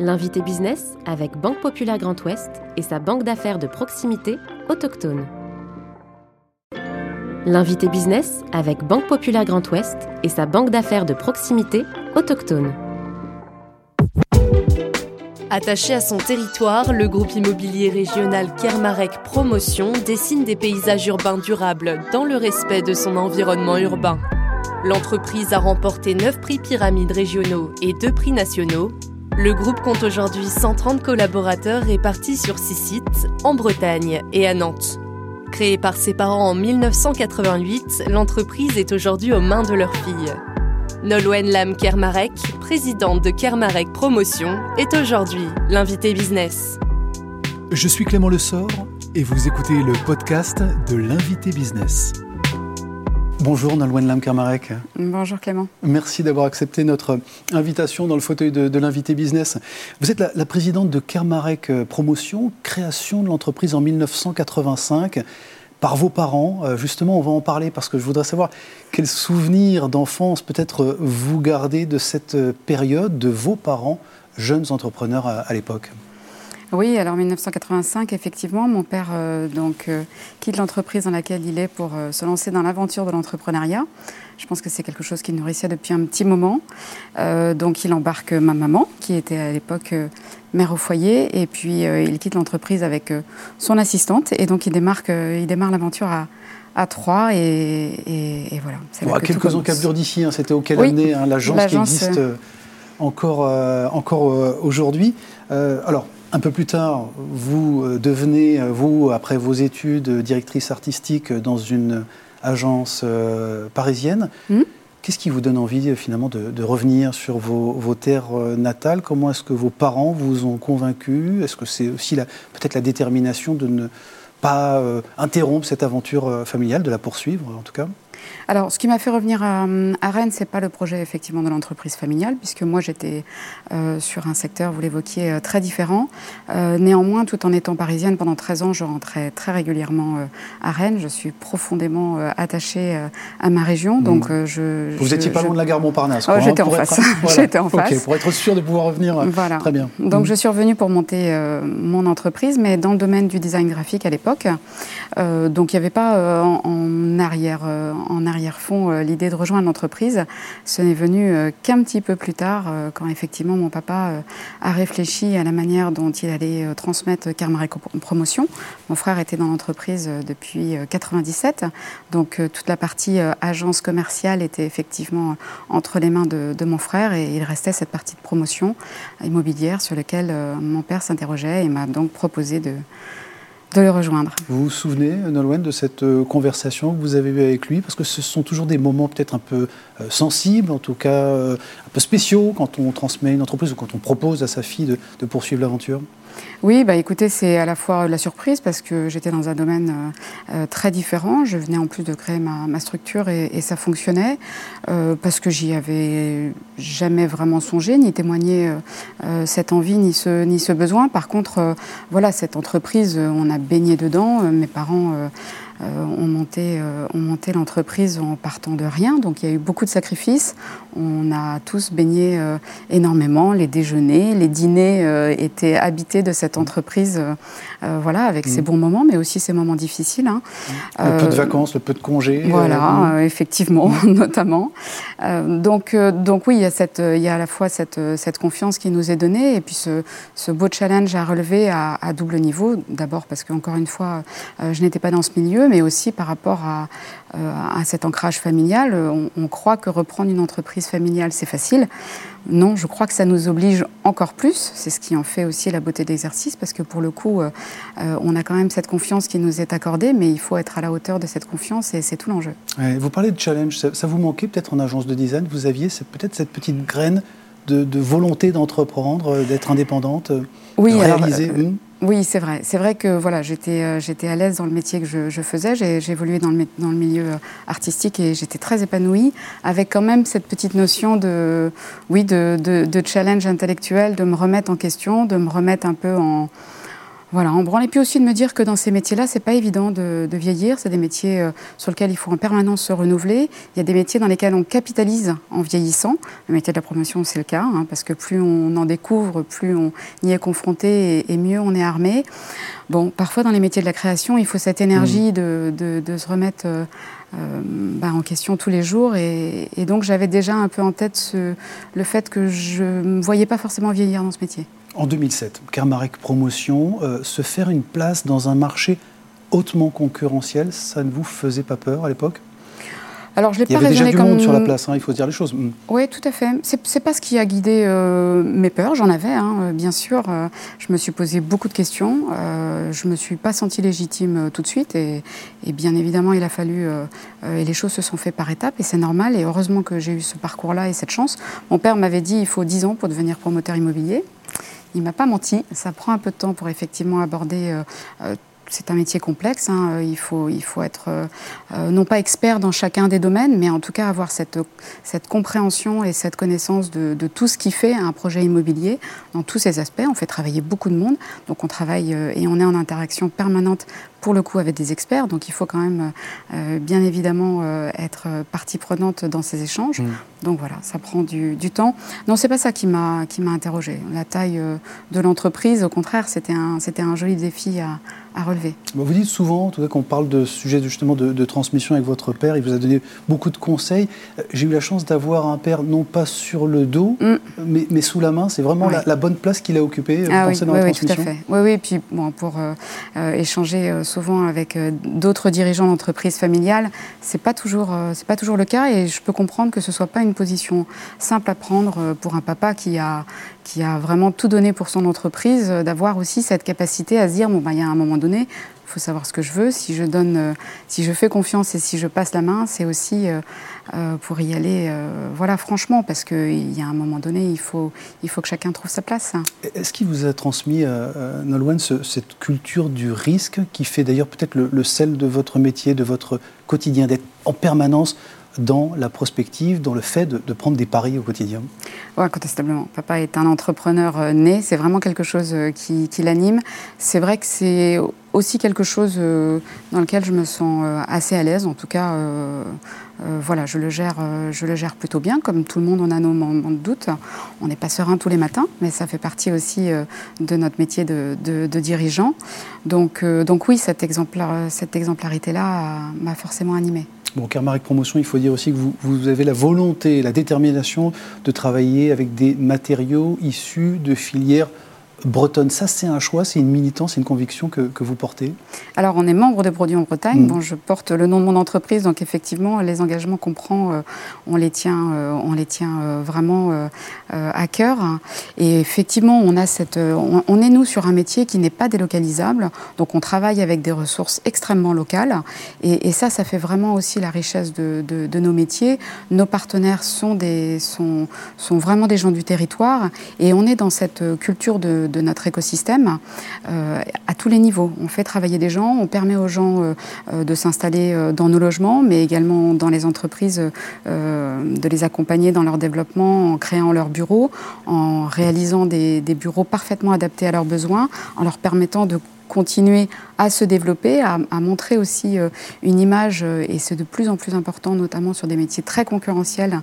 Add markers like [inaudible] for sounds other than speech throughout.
L'invité business avec Banque Populaire Grand Ouest et sa banque d'affaires de proximité autochtone. L'invité business avec Banque Populaire Grand Ouest et sa banque d'affaires de proximité autochtone. Attaché à son territoire, le groupe immobilier régional Kermarek Promotion dessine des paysages urbains durables dans le respect de son environnement urbain. L'entreprise a remporté 9 prix pyramides régionaux et 2 prix nationaux le groupe compte aujourd'hui 130 collaborateurs répartis sur 6 sites, en Bretagne et à Nantes. Créée par ses parents en 1988, l'entreprise est aujourd'hui aux mains de leur fille. Nolwenn Lam Kermarek, présidente de Kermarek Promotion, est aujourd'hui l'invité business. Je suis Clément Lessort et vous écoutez le podcast de l'invité business. Bonjour Nolwenn Lam-Kermarek. Bonjour Clément. Merci d'avoir accepté notre invitation dans le fauteuil de, l'invité business. Vous êtes la, présidente de Kermarek euh, Promotion, création de l'entreprise en 1985 par vos parents. Euh, justement, on va en parler parce que je voudrais savoir quels souvenirs d'enfance peut-être euh, vous gardez de cette période de vos parents, jeunes entrepreneurs à l'époque. Oui, alors 1985, effectivement, mon père euh, donc, euh, quitte l'entreprise dans laquelle il est pour euh, se lancer dans l'aventure de l'entrepreneuriat. Je pense que c'est quelque chose qu'il nourrissait depuis un petit moment. donc il embarque ma maman, qui était à l'époque mère au foyer, et puis il quitte l'entreprise avec son assistante, et donc il démarre, il démarre l'aventure à, à Troyes, et, voilà. Bon, à quelques encablures d'ici, hein, c'était auquel oui, année hein, l'agence qui existe encore, encore aujourd'hui. alors, un peu plus tard, vous euh, devenez, euh, vous, après vos études, directrice artistique dans une agence euh, parisienne. Hmm. Qu'est-ce qui vous donne envie finalement de, revenir sur vos, terres natales? Comment est-ce que vos parents vous ont convaincu? Est-ce que c'est aussi peut-être la détermination de ne pas interrompre cette aventure familiale, de la poursuivre en tout cas? Alors, ce qui m'a fait revenir à, à Rennes, c'est pas le projet effectivement de l'entreprise familiale, puisque moi j'étais euh, sur un secteur, vous l'évoquiez, euh, très différent. Euh, néanmoins, tout en étant parisienne pendant 13 ans, je rentrais très régulièrement à Rennes. Je suis profondément attachée à ma région, mmh. donc je. Vous étiez pas loin de la gare Montparnasse. Oh, j'étais en face. [laughs] [laughs] j'étais en face. pour être sûr de pouvoir revenir. Voilà. Très bien. Donc mmh. je suis revenue pour monter mon entreprise, mais dans le domaine du design graphique à l'époque. donc il n'y avait pas en, en, arrière. en arrière arrière-fond euh, l'idée de rejoindre l'entreprise. Ce n'est venu euh, qu'un petit peu plus tard, euh, quand effectivement mon papa a réfléchi à la manière dont il allait transmettre Carmarek Promotion. Mon frère était dans l'entreprise depuis 97, donc toute la partie agence commerciale était effectivement entre les mains de, de, mon frère et il restait cette partie de promotion immobilière sur laquelle mon père s'interrogeait et m'a donc proposé de de le rejoindre. Vous vous souvenez, Nolwenn, de cette euh, conversation que vous avez eue avec lui? Parce que ce sont toujours des moments peut-être un peu euh, sensibles, en tout cas euh, un peu spéciaux, quand on transmet une entreprise ou quand on propose à sa fille de poursuivre l'aventure. Oui, bah écoutez, c'est à la fois la surprise parce que j'étais dans un domaine euh, euh, très différent. Je venais en plus de créer ma, structure et, ça fonctionnait euh, parce que j'y avais jamais vraiment songé, ni témoigné cette envie, ni ce, ni ce besoin. Par contre, voilà, cette entreprise, on a baigné dedans. mes parents euh, on montait, euh, montait l'entreprise en partant de rien, donc il y a eu beaucoup de sacrifices. On a tous baigné euh, énormément. Les déjeuners, les dîners étaient habités de cette entreprise, voilà, avec ses mm. bons moments, mais aussi ses moments difficiles. Hein. Le peu de vacances, le peu de congés. Voilà, mm. effectivement, [laughs] notamment. donc, donc oui, il y, a cette, il y a à la fois cette, cette confiance qui nous est donnée et puis ce, ce beau challenge à relever à, à double niveau. D'abord parce qu'encore une fois, je n'étais pas dans ce milieu, mais aussi par rapport à, euh, cet ancrage familial. On, croit que reprendre une entreprise familiale, c'est facile. Non, je crois que ça nous oblige encore plus. C'est ce qui en fait aussi la beauté de l'exercice, parce que pour le coup, euh, euh, on a quand même cette confiance qui nous est accordée, mais il faut être à la hauteur de cette confiance et c'est tout l'enjeu. vous parlez de challenge, ça, vous manquait peut-être en agence de design? Vous aviez peut-être cette petite graine de, volonté d'entreprendre, d'être indépendante, oui, de réaliser oui, c'est vrai. C'est vrai que voilà, j'étais euh, à l'aise dans le métier que je, faisais. J'ai évolué dans le, dans le milieu euh, artistique et j'étais très épanouie, avec quand même cette petite notion de oui de, challenge intellectuel, de me remettre en question, de me remettre un peu en Voilà, en branle. Et puis aussi de me dire que dans ces métiers-là, c'est pas évident de, vieillir. C'est des métiers euh, sur lesquels il faut en permanence se renouveler. Il y a des métiers dans lesquels on capitalise en vieillissant. Le métier de la promotion, c'est le cas, hein, parce que plus on en découvre, plus on y est confronté et, mieux on est armé. Bon, parfois dans les métiers de la création, il faut cette énergie mmh. de, se remettre euh, euh, bah, en question tous les jours. Et, donc j'avais déjà un peu en tête le fait que je ne me voyais pas forcément vieillir dans ce métier. En 2007, Kermarek Promotion, euh, se faire une place dans un marché hautement concurrentiel, ça ne vous faisait pas peur à l'époque? Alors, je l'ai Il y avait déjà du monde sur la place, hein, il faut dire les choses. Mm. Oui, tout à fait. C'est, n'est pas ce qui a guidé euh, mes peurs, j'en avais, hein, euh, bien sûr. je me suis posé beaucoup de questions. je ne me suis pas sentie légitime tout de suite. Et, et, bien évidemment, il a fallu. et les choses se sont faites par étapes, et c'est normal. Et heureusement que j'ai eu ce parcours-là et cette chance. Mon père m'avait dit il faut 10 ans pour devenir promoteur immobilier. Il m'a pas menti. Ça prend un peu de temps pour effectivement aborder. Euh, euh, c'est un métier complexe. Hein. Il, faut, il faut être euh, non pas expert dans chacun des domaines, mais en tout cas avoir cette, cette compréhension et cette connaissance de, tout ce qui fait un projet immobilier dans tous ses aspects. On fait travailler beaucoup de monde, donc on travaille et on est en interaction permanente pour le coup avec des experts. Donc il faut quand même bien évidemment être partie prenante dans ces échanges. Mmh. Donc voilà, ça prend du, temps. Non, c'est pas ça qui m'a qui m'a interrogé. La taille euh, de l'entreprise, au contraire, c'était un c'était un joli défi à, relever. Vous dites souvent, en tout cas, qu'on parle de sujet justement de, transmission avec votre père. Il vous a donné beaucoup de conseils. Euh, j'ai eu la chance d'avoir un père non pas sur le dos, mm. mais, mais, sous la main. C'est vraiment la, bonne place qu'il a occupée. Ah oui, oui, tout à fait. Oui, oui. Puis bon, pour euh, échanger souvent avec d'autres dirigeants d'entreprises familiales, c'est pas c'est pas toujours le cas. Et je peux comprendre que ce soit pas une position simple à prendre euh, pour un papa qui a, qui a vraiment tout donné pour son entreprise, euh, d'avoir aussi cette capacité à se dire, bon, ben, il y a un moment donné, il faut savoir ce que je veux. Si je donne, euh, si je fais confiance et si je passe la main, c'est aussi pour y aller, voilà, franchement, parce qu'il y a un moment donné, il faut, il faut que chacun trouve sa place. Est-ce qu'il vous a transmis, Nolwenn, cette culture du risque qui fait d'ailleurs peut-être le, le, sel de votre métier, de votre quotidien, d'être en permanence dans la prospective, dans le fait de, prendre des paris au quotidien? Oui, incontestablement. Papa est un entrepreneur euh, né, c'est vraiment quelque chose euh, qui, l'anime. C'est vrai que c'est aussi quelque chose euh, dans lequel je me sens assez à l'aise, en tout cas. voilà, je le, gère, je le gère plutôt bien. Comme tout le monde, on a nos moments de doute. On n'est pas serein tous les matins, mais ça fait partie aussi de notre métier de, dirigeant. Donc, donc oui, cette, exemplarité-là m'a forcément animée. Bon, Kermarek Promotion, il faut dire aussi que vous, avez la volonté, la détermination de travailler avec des matériaux issus de filières bretonne. Ça, c'est un choix, c'est une militance, c'est une conviction que, vous portez Alors, on est membre de Produits en Bretagne. Mm. Bon, je porte le nom de mon entreprise, donc effectivement, les engagements qu'on prend, euh, on les tient, euh, on les tient euh, vraiment à cœur. Et effectivement, on, a cette, on, est, nous, sur un métier qui n'est pas délocalisable. Donc, on travaille avec des ressources extrêmement locales. Et, ça, ça fait vraiment aussi la richesse de, nos métiers. Nos partenaires sont, des, sont, sont vraiment des gens du territoire. Et on est dans cette culture de de notre écosystème euh, à tous les niveaux. On fait travailler des gens, on permet aux gens euh, euh, de s'installer dans nos logements, mais également dans les entreprises, de les accompagner dans leur développement en créant leurs bureaux, en réalisant des bureaux parfaitement adaptés à leurs besoins, en leur permettant de continuer à se développer, à, montrer aussi euh, une image, euh, et c'est de plus en plus important, notamment sur des métiers très concurrentiels,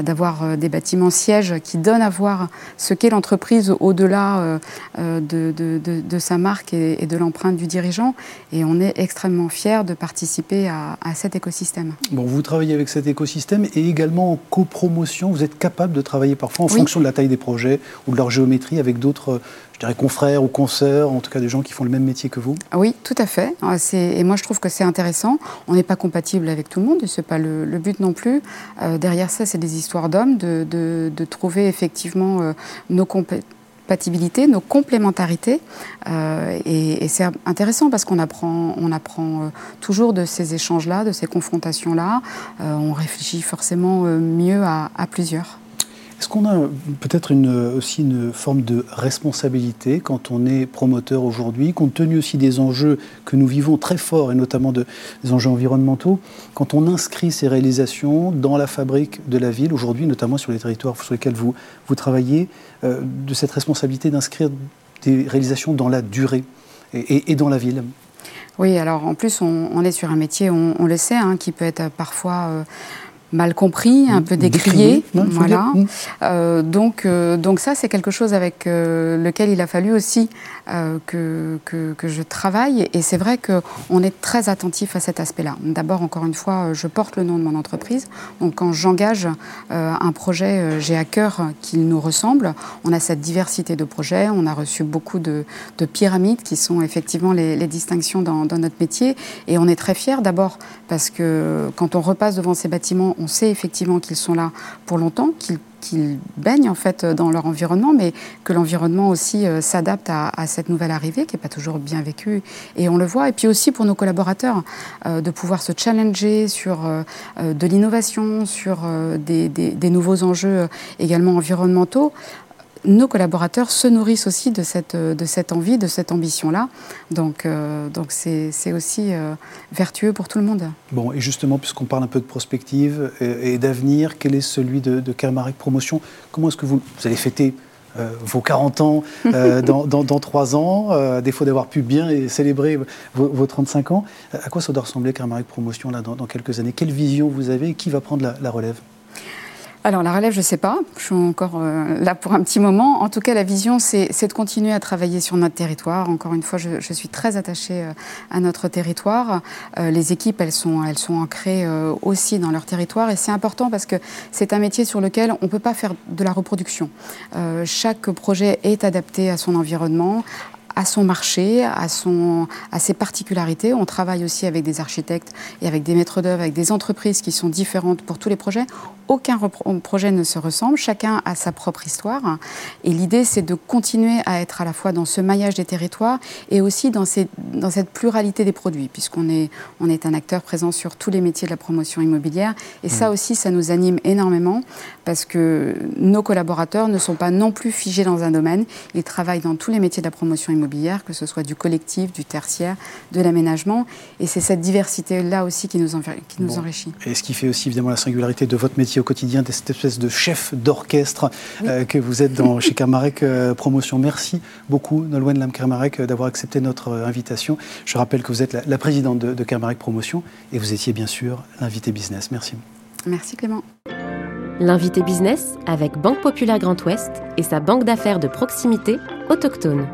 d'avoir euh, des bâtiments sièges qui donnent à voir ce qu'est l'entreprise au-delà de, sa marque et, de l'empreinte du dirigeant. Et on est extrêmement fiers de participer à, cet écosystème. Bon, vous travaillez avec cet écosystème et également en copromotion. Vous êtes capable de travailler parfois en fonction de la taille des projets ou de leur géométrie avec d'autres je dirais, confrères ou consoeurs, en tout cas des gens qui font le même métier que vous Oui, tout à fait. Ah, et moi, je trouve que c'est intéressant. On n'est pas compatible avec tout le monde, ce n'est pas le, but non plus. Euh, derrière ça, c'est des histoires d'hommes, de, trouver effectivement euh, nos compatibilités, nos complémentarités. Euh, et, c'est intéressant parce qu'on apprend, on apprend toujours de ces échanges-là, de ces confrontations-là. on réfléchit forcément mieux à plusieurs. Qu'on a peut-être aussi une forme de responsabilité quand on est promoteur aujourd'hui, compte tenu aussi des enjeux que nous vivons très forts, et notamment des enjeux environnementaux, quand on inscrit ces réalisations dans la fabrique de la ville, aujourd'hui, notamment sur les territoires sur lesquels vous, vous travaillez, euh, de cette responsabilité d'inscrire des réalisations dans la durée et, dans la ville. Oui, alors en plus, on, est sur un métier, on, le sait, hein, qui peut être parfois mal compris, un peu décrié. voilà. Euh, donc, euh, donc ça, c'est quelque chose avec euh, lequel il a fallu aussi que, que, je travaille. Et c'est vrai qu'on est très attentif à cet aspect-là. D'abord, encore une fois, je porte le nom de mon entreprise. Donc quand j'engage un projet, j'ai à cœur qu'il nous ressemble. On a cette diversité de projets. On a reçu beaucoup de, de pyramides qui sont effectivement les, les distinctions dans, dans, notre métier. Et on est très fiers d'abord parce que quand on repasse devant ces bâtiments, on sait effectivement qu'ils sont là pour longtemps, qu'ils baignent en fait dans leur environnement, mais que l'environnement aussi euh, s'adapte à, cette nouvelle arrivée qui n'est pas toujours bien vécue. Et on le voit. Et puis aussi pour nos collaborateurs, euh, de pouvoir se challenger sur euh, de l'innovation, sur des, des, nouveaux enjeux également environnementaux nos collaborateurs se nourrissent aussi de cette, de cette envie, de cette ambition-là. Donc, euh, donc c'est, aussi euh, vertueux pour tout le monde. Bon, et justement, puisqu'on parle un peu de prospective et, d'avenir, quel est celui de, de Kermarek Promotion? Comment est-ce que vous, vous allez fêter euh, vos 40 ans [laughs] dans, dans, 3 ans, à défaut d'avoir pu bien célébrer vos, 35 ans? À quoi ça doit ressembler Kermarek Promotion là, dans, quelques années? Quelle vision vous avez? Et qui va prendre la relève? Alors la relève, je ne sais pas. Je suis encore euh, là pour un petit moment. En tout cas, la vision, c'est de continuer à travailler sur notre territoire. Encore une fois, je, suis très attachée euh, à notre territoire. Euh, les équipes, elles sont, elles sont ancrées aussi dans leur territoire. Et c'est important parce que c'est un métier sur lequel on ne peut pas faire de la reproduction. chaque projet est adapté à son environnement, à son marché, à, son, à ses particularités. On travaille aussi avec des architectes et avec des maîtres d'œuvre, avec des entreprises qui sont différentes pour tous les projets. Aucun projet ne se ressemble, chacun a sa propre histoire. Et l'idée, c'est de continuer à être à la fois dans ce maillage des territoires et aussi dans, ces, dans cette pluralité des produits, puisqu'on est, on est un acteur présent sur tous les métiers de la promotion immobilière. Et ça mmh. aussi, ça nous anime énormément, parce que nos collaborateurs ne sont pas non plus figés dans un domaine. Ils travaillent dans tous les métiers de la promotion immobilière que ce soit du collectif, du tertiaire, de l'aménagement. Et c'est cette diversité-là aussi qui nous, qui nous enrichit. Et ce qui fait aussi évidemment la singularité de votre métier au quotidien, cette espèce de chef d'orchestre euh, que vous êtes dans, [laughs] chez Kermarek euh, Promotion. Merci beaucoup, Nolwenn Lam Kermarek, euh, d'avoir accepté notre invitation. Je rappelle que vous êtes la, présidente de, de Kermarek Promotion et vous étiez bien sûr l'invité business. Merci. Merci Clément. L'invité business avec Banque Populaire Grand Ouest et sa banque d'affaires de proximité autochtone.